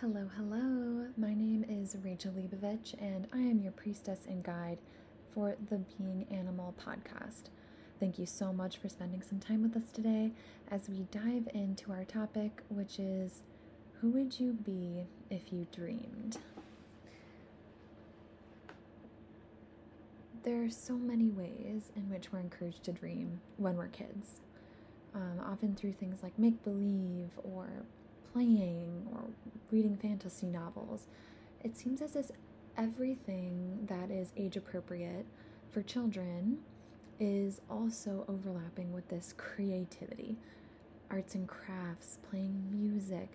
Hello, hello. My name is Rachel Leibovich, and I am your priestess and guide for the Being Animal podcast. Thank you so much for spending some time with us today as we dive into our topic, which is Who would you be if you dreamed? There are so many ways in which we're encouraged to dream when we're kids, um, often through things like make believe or playing or reading fantasy novels. It seems as if everything that is age appropriate for children is also overlapping with this creativity arts and crafts, playing music,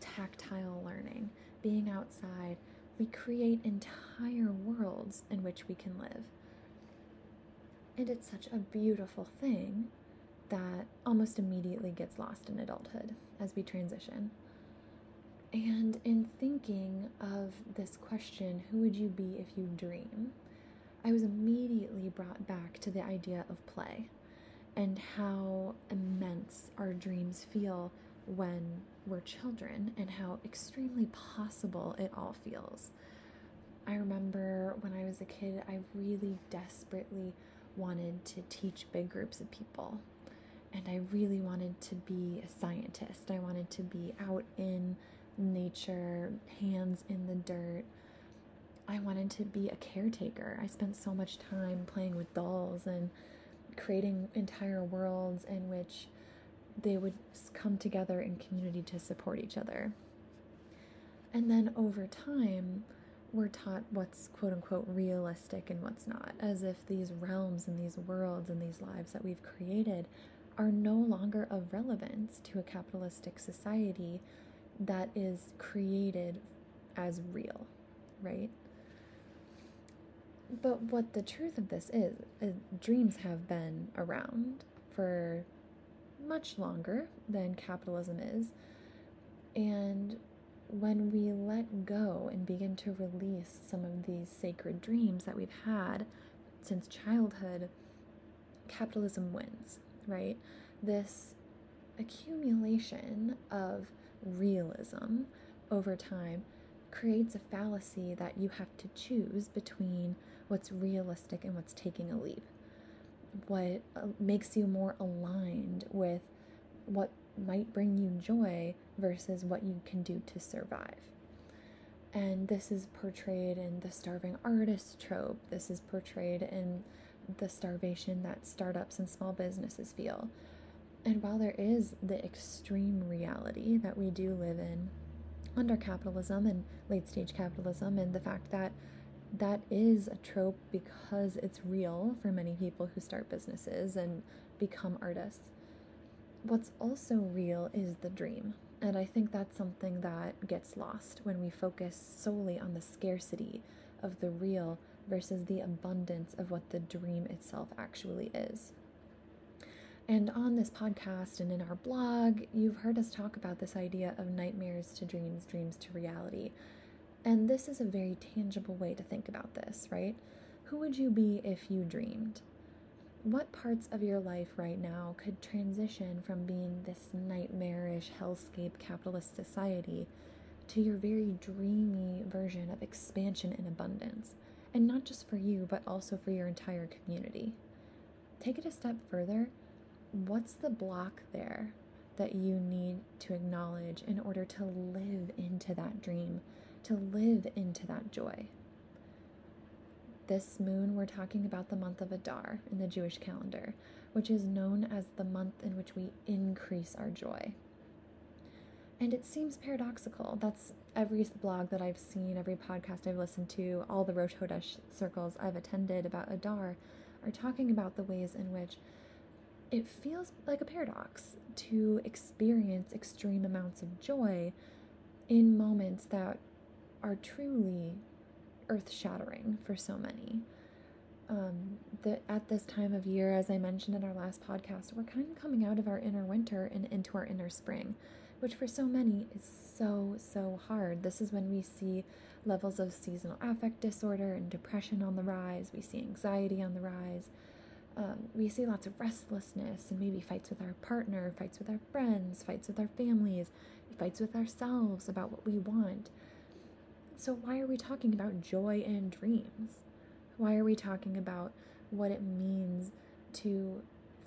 tactile learning, being outside. We create entire worlds in which we can live. And it's such a beautiful thing that almost immediately gets lost in adulthood as we transition. And in thinking of this question, who would you be if you dream? I was immediately brought back to the idea of play and how immense our dreams feel when we're children and how extremely possible it all feels. I remember when I was a kid, I really desperately wanted to teach big groups of people and I really wanted to be a scientist. I wanted to be out in nature, hands in the dirt. I wanted to be a caretaker. I spent so much time playing with dolls and creating entire worlds in which they would come together in community to support each other. And then over time, we're taught what's quote unquote realistic and what's not, as if these realms and these worlds and these lives that we've created are no longer of relevance to a capitalistic society that is created as real, right? But what the truth of this is, is dreams have been around for much longer than capitalism is. And when we let go and begin to release some of these sacred dreams that we've had since childhood, capitalism wins right? This accumulation of realism over time creates a fallacy that you have to choose between what's realistic and what's taking a leap. What uh, makes you more aligned with what might bring you joy versus what you can do to survive. And this is portrayed in the starving artist trope. This is portrayed in the starvation that startups and small businesses feel. And while there is the extreme reality that we do live in under capitalism and late stage capitalism, and the fact that that is a trope because it's real for many people who start businesses and become artists. What's also real is the dream. And I think that's something that gets lost when we focus solely on the scarcity of the real versus the abundance of what the dream itself actually is. And on this podcast and in our blog, you've heard us talk about this idea of nightmares to dreams, dreams to reality. And this is a very tangible way to think about this, right? Who would you be if you dreamed? What parts of your life right now could transition from being this nightmarish hellscape capitalist society to your very dreamy version of expansion and abundance? And not just for you, but also for your entire community. Take it a step further. What's the block there that you need to acknowledge in order to live into that dream, to live into that joy? This moon, we're talking about the month of Adar in the Jewish calendar, which is known as the month in which we increase our joy. And it seems paradoxical. That's every blog that I've seen, every podcast I've listened to, all the Rosh Hodesh circles I've attended about Adar are talking about the ways in which it feels like a paradox to experience extreme amounts of joy in moments that are truly earth shattering for so many. Um, that at this time of year, as I mentioned in our last podcast, we're kind of coming out of our inner winter and into our inner spring which for so many is so, so hard. This is when we see levels of seasonal affect disorder and depression on the rise, we see anxiety on the rise. Um, we see lots of restlessness and maybe fights with our partner, fights with our friends, fights with our families. Fights with ourselves about what we want. So, why are we talking about joy and dreams? Why are we talking about what it means to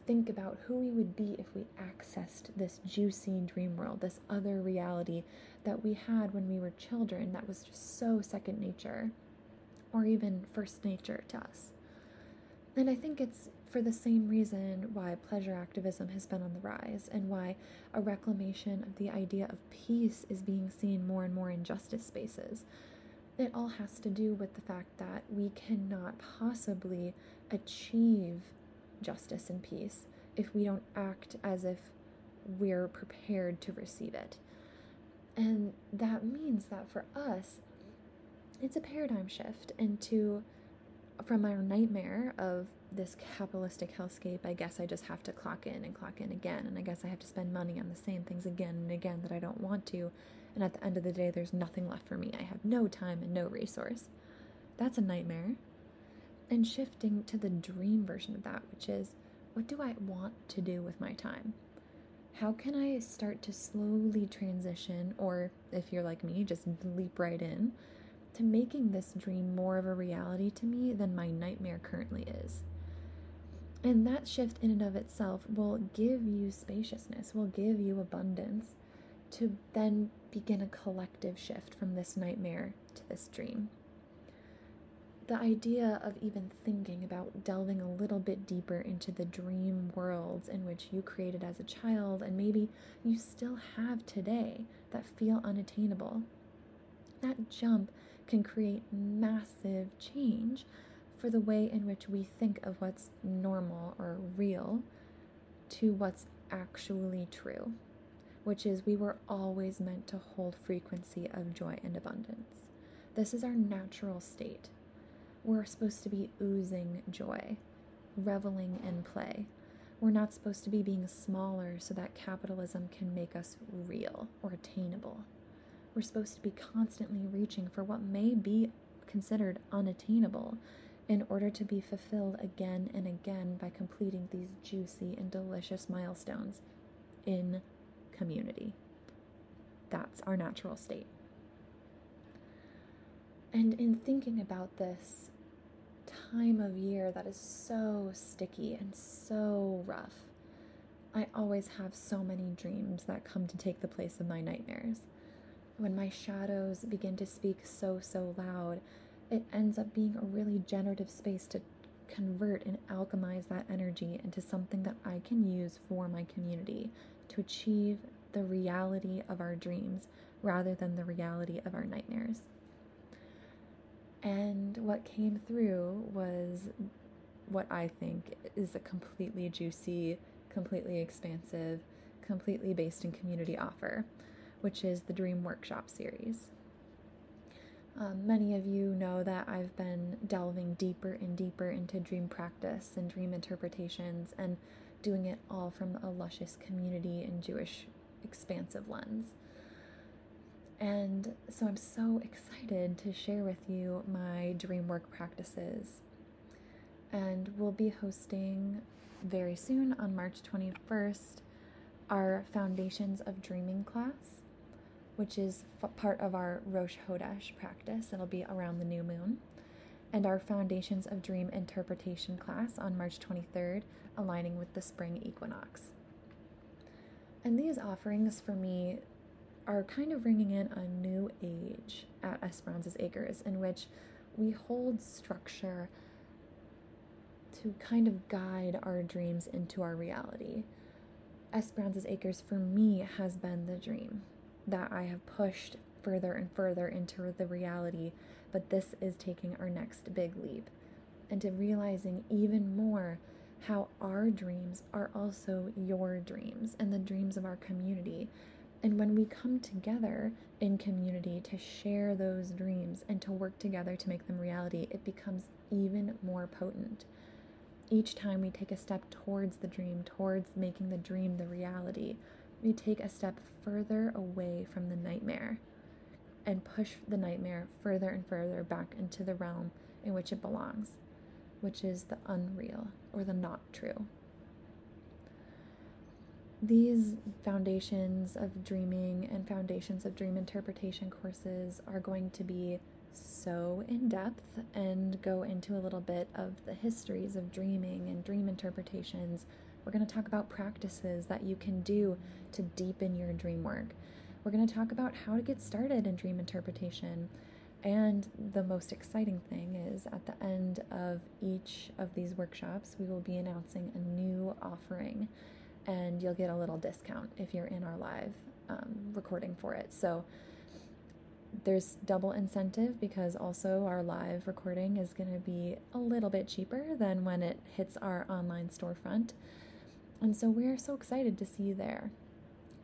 think about who we would be if we accessed this juicy dream world, this other reality that we had when we were children that was just so second nature or even first nature to us. And I think it's for the same reason why pleasure activism has been on the rise and why a reclamation of the idea of peace is being seen more and more in justice spaces. It all has to do with the fact that we cannot possibly achieve justice and peace if we don't act as if we're prepared to receive it. And that means that for us, it's a paradigm shift into from our nightmare of this capitalistic hellscape, I guess I just have to clock in and clock in again, and I guess I have to spend money on the same things again and again that I don't want to, and at the end of the day, there's nothing left for me. I have no time and no resource. That's a nightmare. And shifting to the dream version of that, which is what do I want to do with my time? How can I start to slowly transition, or if you're like me, just leap right in to making this dream more of a reality to me than my nightmare currently is? And that shift, in and of itself, will give you spaciousness, will give you abundance to then begin a collective shift from this nightmare to this dream the idea of even thinking about delving a little bit deeper into the dream worlds in which you created as a child and maybe you still have today that feel unattainable, that jump can create massive change for the way in which we think of what's normal or real to what's actually true, which is we were always meant to hold frequency of joy and abundance. This is our natural state we're supposed to be oozing joy, reveling in play. We're not supposed to be being smaller so that capitalism can make us real or attainable. We're supposed to be constantly reaching for what may be considered unattainable in order to be fulfilled again and again by completing these juicy and delicious milestones in community. That's our natural state. And in thinking about this, time of year that is so sticky and so rough. I always have so many dreams that come to take the place of my nightmares. When my shadows begin to speak so, so loud, it ends up being a really generative space to convert and alchemize that energy into something that I can use for my community to achieve the reality of our dreams rather than the reality of our nightmares. And what came through was what I think is a completely juicy, completely expansive, completely based in community offer, which is the Dream Workshop series. Um, many of you know that I've been delving deeper and deeper into dream practice and dream interpretations and doing it all from a luscious community and Jewish expansive lens. And so I'm so excited to share with you my dream work practices. And we'll be hosting very soon on March 21st our Foundations of Dreaming class, which is part of our Rosh Hodesh practice. It'll be around the new moon. And our Foundations of Dream Interpretation class on March 23rd, aligning with the spring equinox. And these offerings for me are kind of bringing in a new age at Esperanza's Acres in which we hold structure to kind of guide our dreams into our reality. Esperanza's Acres for me has been the dream that I have pushed further and further into the reality, but this is taking our next big leap into realizing even more how our dreams are also your dreams and the dreams of our community and when we come together in community to share those dreams and to work together to make them reality, it becomes even more potent. Each time we take a step towards the dream, towards making the dream the reality, we take a step further away from the nightmare and push the nightmare further and further back into the realm in which it belongs, which is the unreal or the not true. These foundations of dreaming and foundations of dream interpretation courses are going to be so in depth and go into a little bit of the histories of dreaming and dream interpretations. We're going to talk about practices that you can do to deepen your dream work. We're going to talk about how to get started in dream interpretation. And the most exciting thing is at the end of each of these workshops, we will be announcing a new offering, and you'll get a little discount if you're in our live um, recording for it. So, there's double incentive because also our live recording is going to be a little bit cheaper than when it hits our online storefront. And so we're so excited to see you there.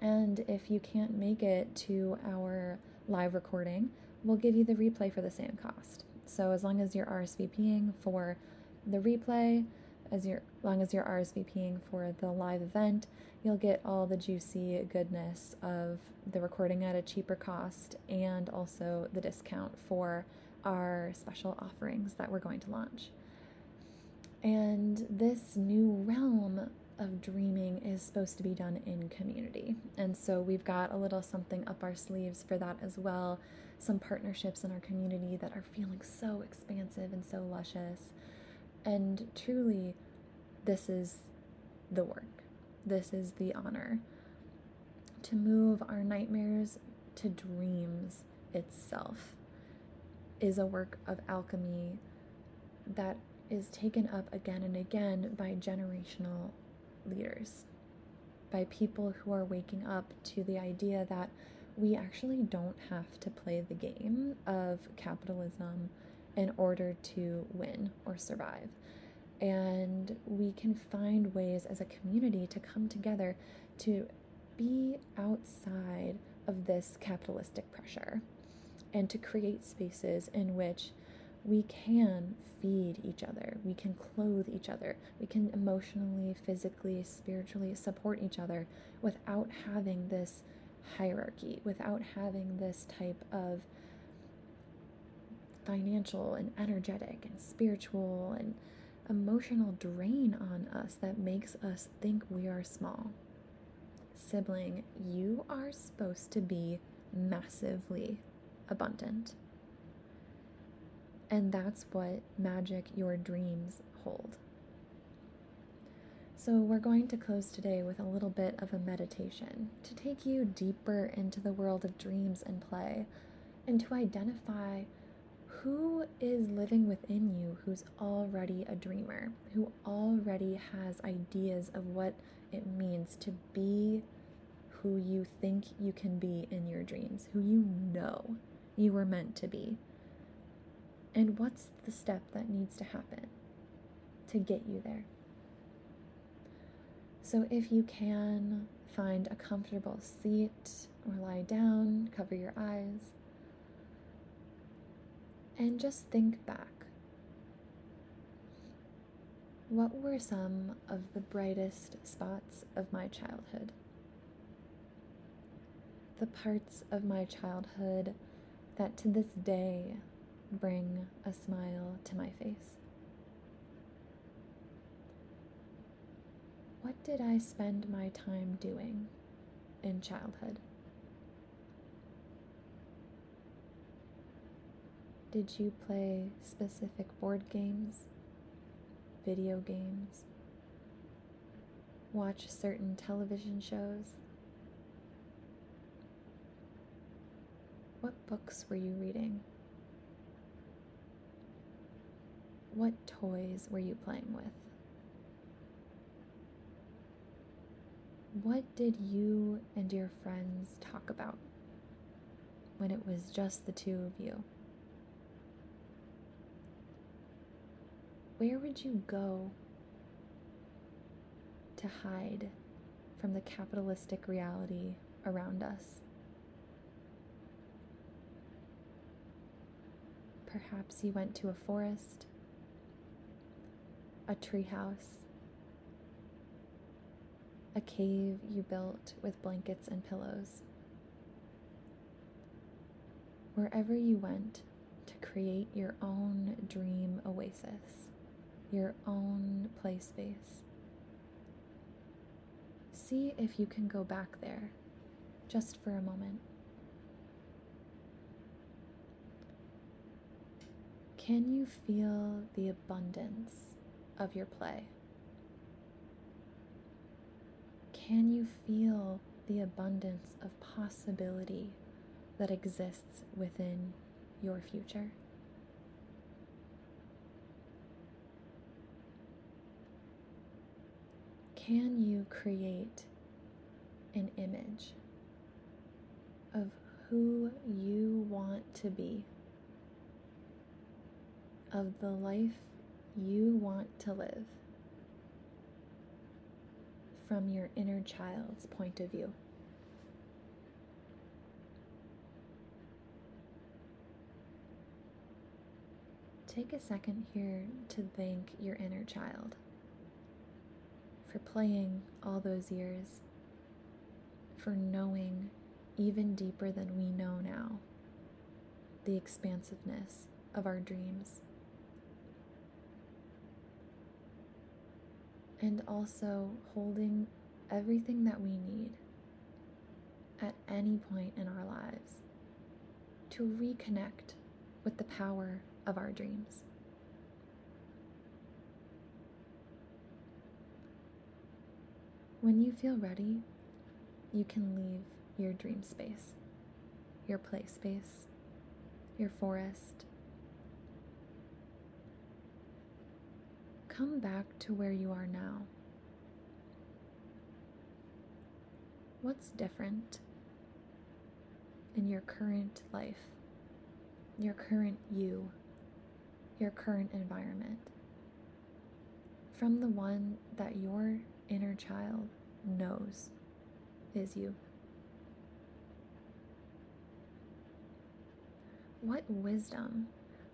And if you can't make it to our live recording, we'll give you the replay for the same cost. So as long as you're RSVPing for the replay, as you're, long as you're RSVPing for the live event, you'll get all the juicy goodness of the recording at a cheaper cost and also the discount for our special offerings that we're going to launch. And this new realm of dreaming is supposed to be done in community. And so we've got a little something up our sleeves for that as well. Some partnerships in our community that are feeling so expansive and so luscious. And truly, this is the work, this is the honor to move our nightmares to dreams itself is a work of alchemy that is taken up again and again by generational leaders, by people who are waking up to the idea that we actually don't have to play the game of capitalism in order to win or survive. And we can find ways as a community to come together to be outside of this capitalistic pressure and to create spaces in which we can feed each other, we can clothe each other, we can emotionally, physically, spiritually support each other without having this hierarchy, without having this type of financial and energetic and spiritual and emotional drain on us that makes us think we are small. Sibling, you are supposed to be massively abundant. And that's what magic your dreams hold. So, we're going to close today with a little bit of a meditation to take you deeper into the world of dreams and play and to identify who is living within you who's already a dreamer, who already has ideas of what it means to be who you think you can be in your dreams, who you know you were meant to be. And what's the step that needs to happen to get you there? So, if you can find a comfortable seat or lie down, cover your eyes, and just think back. What were some of the brightest spots of my childhood? The parts of my childhood that to this day bring a smile to my face. What did I spend my time doing in childhood? Did you play specific board games, video games, watch certain television shows? What books were you reading? What toys were you playing with? What did you and your friends talk about when it was just the two of you? Where would you go to hide from the capitalistic reality around us? Perhaps you went to a forest a treehouse, a cave you built with blankets and pillows. Wherever you went to create your own dream oasis, your own play space. see if you can go back there just for a moment. Can you feel the abundance of your play? Can you feel the abundance of possibility that exists within your future? Can you create an image of who you want to be, of the life you want to live from your inner child's point of view? Take a second here to thank your inner child for playing all those years, for knowing even deeper than we know now the expansiveness of our dreams. And also holding everything that we need at any point in our lives to reconnect with the power of our dreams. When you feel ready, you can leave your dream space, your play space, your forest. Come back to where you are now. What's different in your current life, your current you, your current environment from the one that your inner child knows is you. What wisdom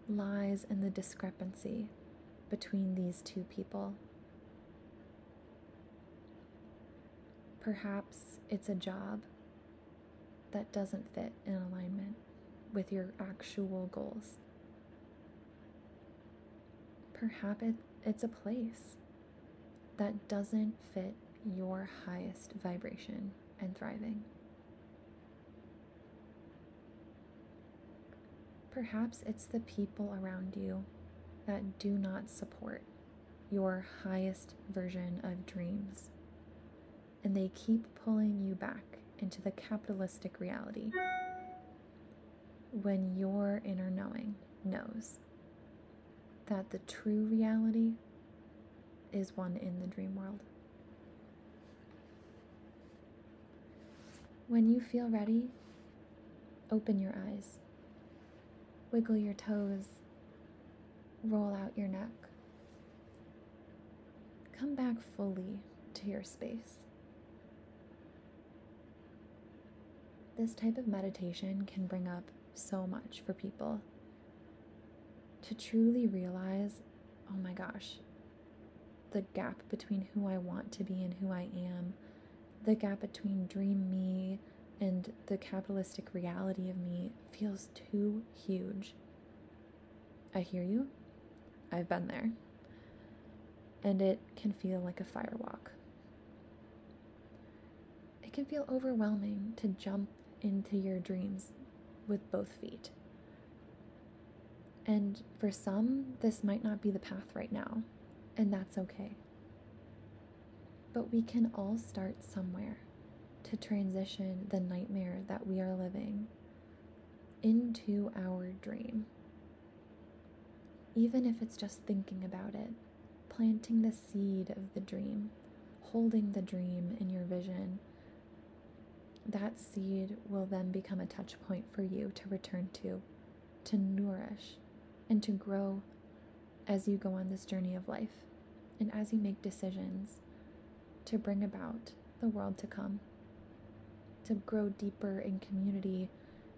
lies in the discrepancy between these two people? Perhaps it's a job that doesn't fit in alignment with your actual goals. Perhaps it's a place that doesn't fit your highest vibration and thriving. Perhaps it's the people around you that do not support your highest version of dreams, and they keep pulling you back into the capitalistic reality when your inner knowing knows that the true reality is one in the dream world. When you feel ready, open your eyes, wiggle your toes, roll out your neck. Come back fully to your space. This type of meditation can bring up so much for people to truly realize oh my gosh, the gap between who I want to be and who I am, the gap between dream me and the capitalistic reality of me feels too huge. I hear you. I've been there. And it can feel like a firewalk. It can feel overwhelming to jump into your dreams with both feet. And for some, this might not be the path right now and that's okay. But we can all start somewhere to transition the nightmare that we are living into our dream. Even if it's just thinking about it, planting the seed of the dream, holding the dream in your vision, that seed will then become a touch point for you to return to, to nourish, and to grow as you go on this journey of life and as you make decisions to bring about the world to come, to grow deeper in community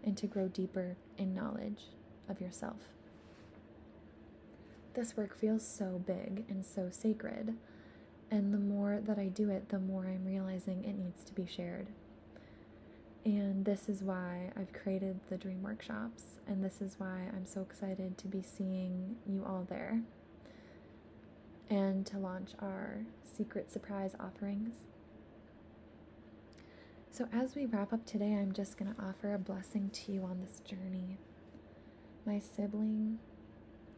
and to grow deeper in knowledge of yourself. This work feels so big and so sacred, and the more that I do it, the more I'm realizing it needs to be shared. And this is why I've created the Dream Workshops, and this is why I'm so excited to be seeing you all there and to launch our secret surprise offerings. So, as we wrap up today, I'm just going to offer a blessing to you on this journey. My sibling,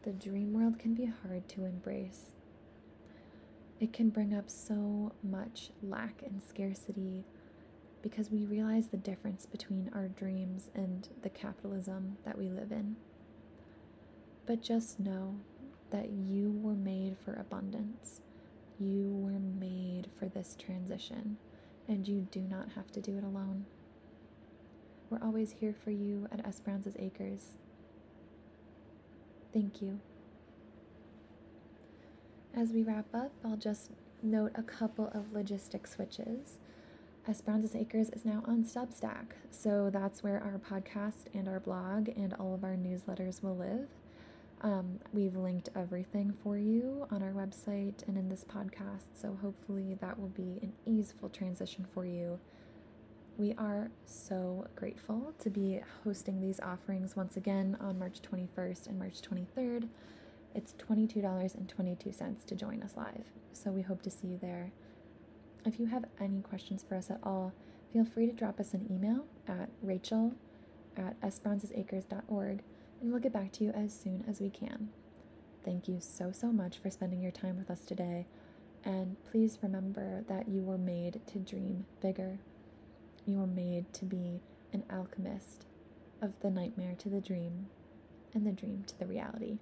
the dream world can be hard to embrace. It can bring up so much lack and scarcity because we realize the difference between our dreams and the capitalism that we live in. But just know that you were made for abundance. You were made for this transition, and you do not have to do it alone. We're always here for you at Esperanza's Acres. Thank you. As we wrap up, I'll just note a couple of logistic switches. Esperanza's Acres is now on Substack, so that's where our podcast and our blog and all of our newsletters will live. Um, we've linked everything for you on our website and in this podcast, so hopefully that will be an easeful transition for you. We are so grateful to be hosting these offerings once again on March 21st and March 23rd. It's $22.22 to join us live, so we hope to see you there. If you have any questions for us at all, feel free to drop us an email at rachel at esperanzasacres.org and we'll get back to you as soon as we can. Thank you so, so much for spending your time with us today. And please remember that you were made to dream bigger. You were made to be an alchemist of the nightmare to the dream and the dream to the reality.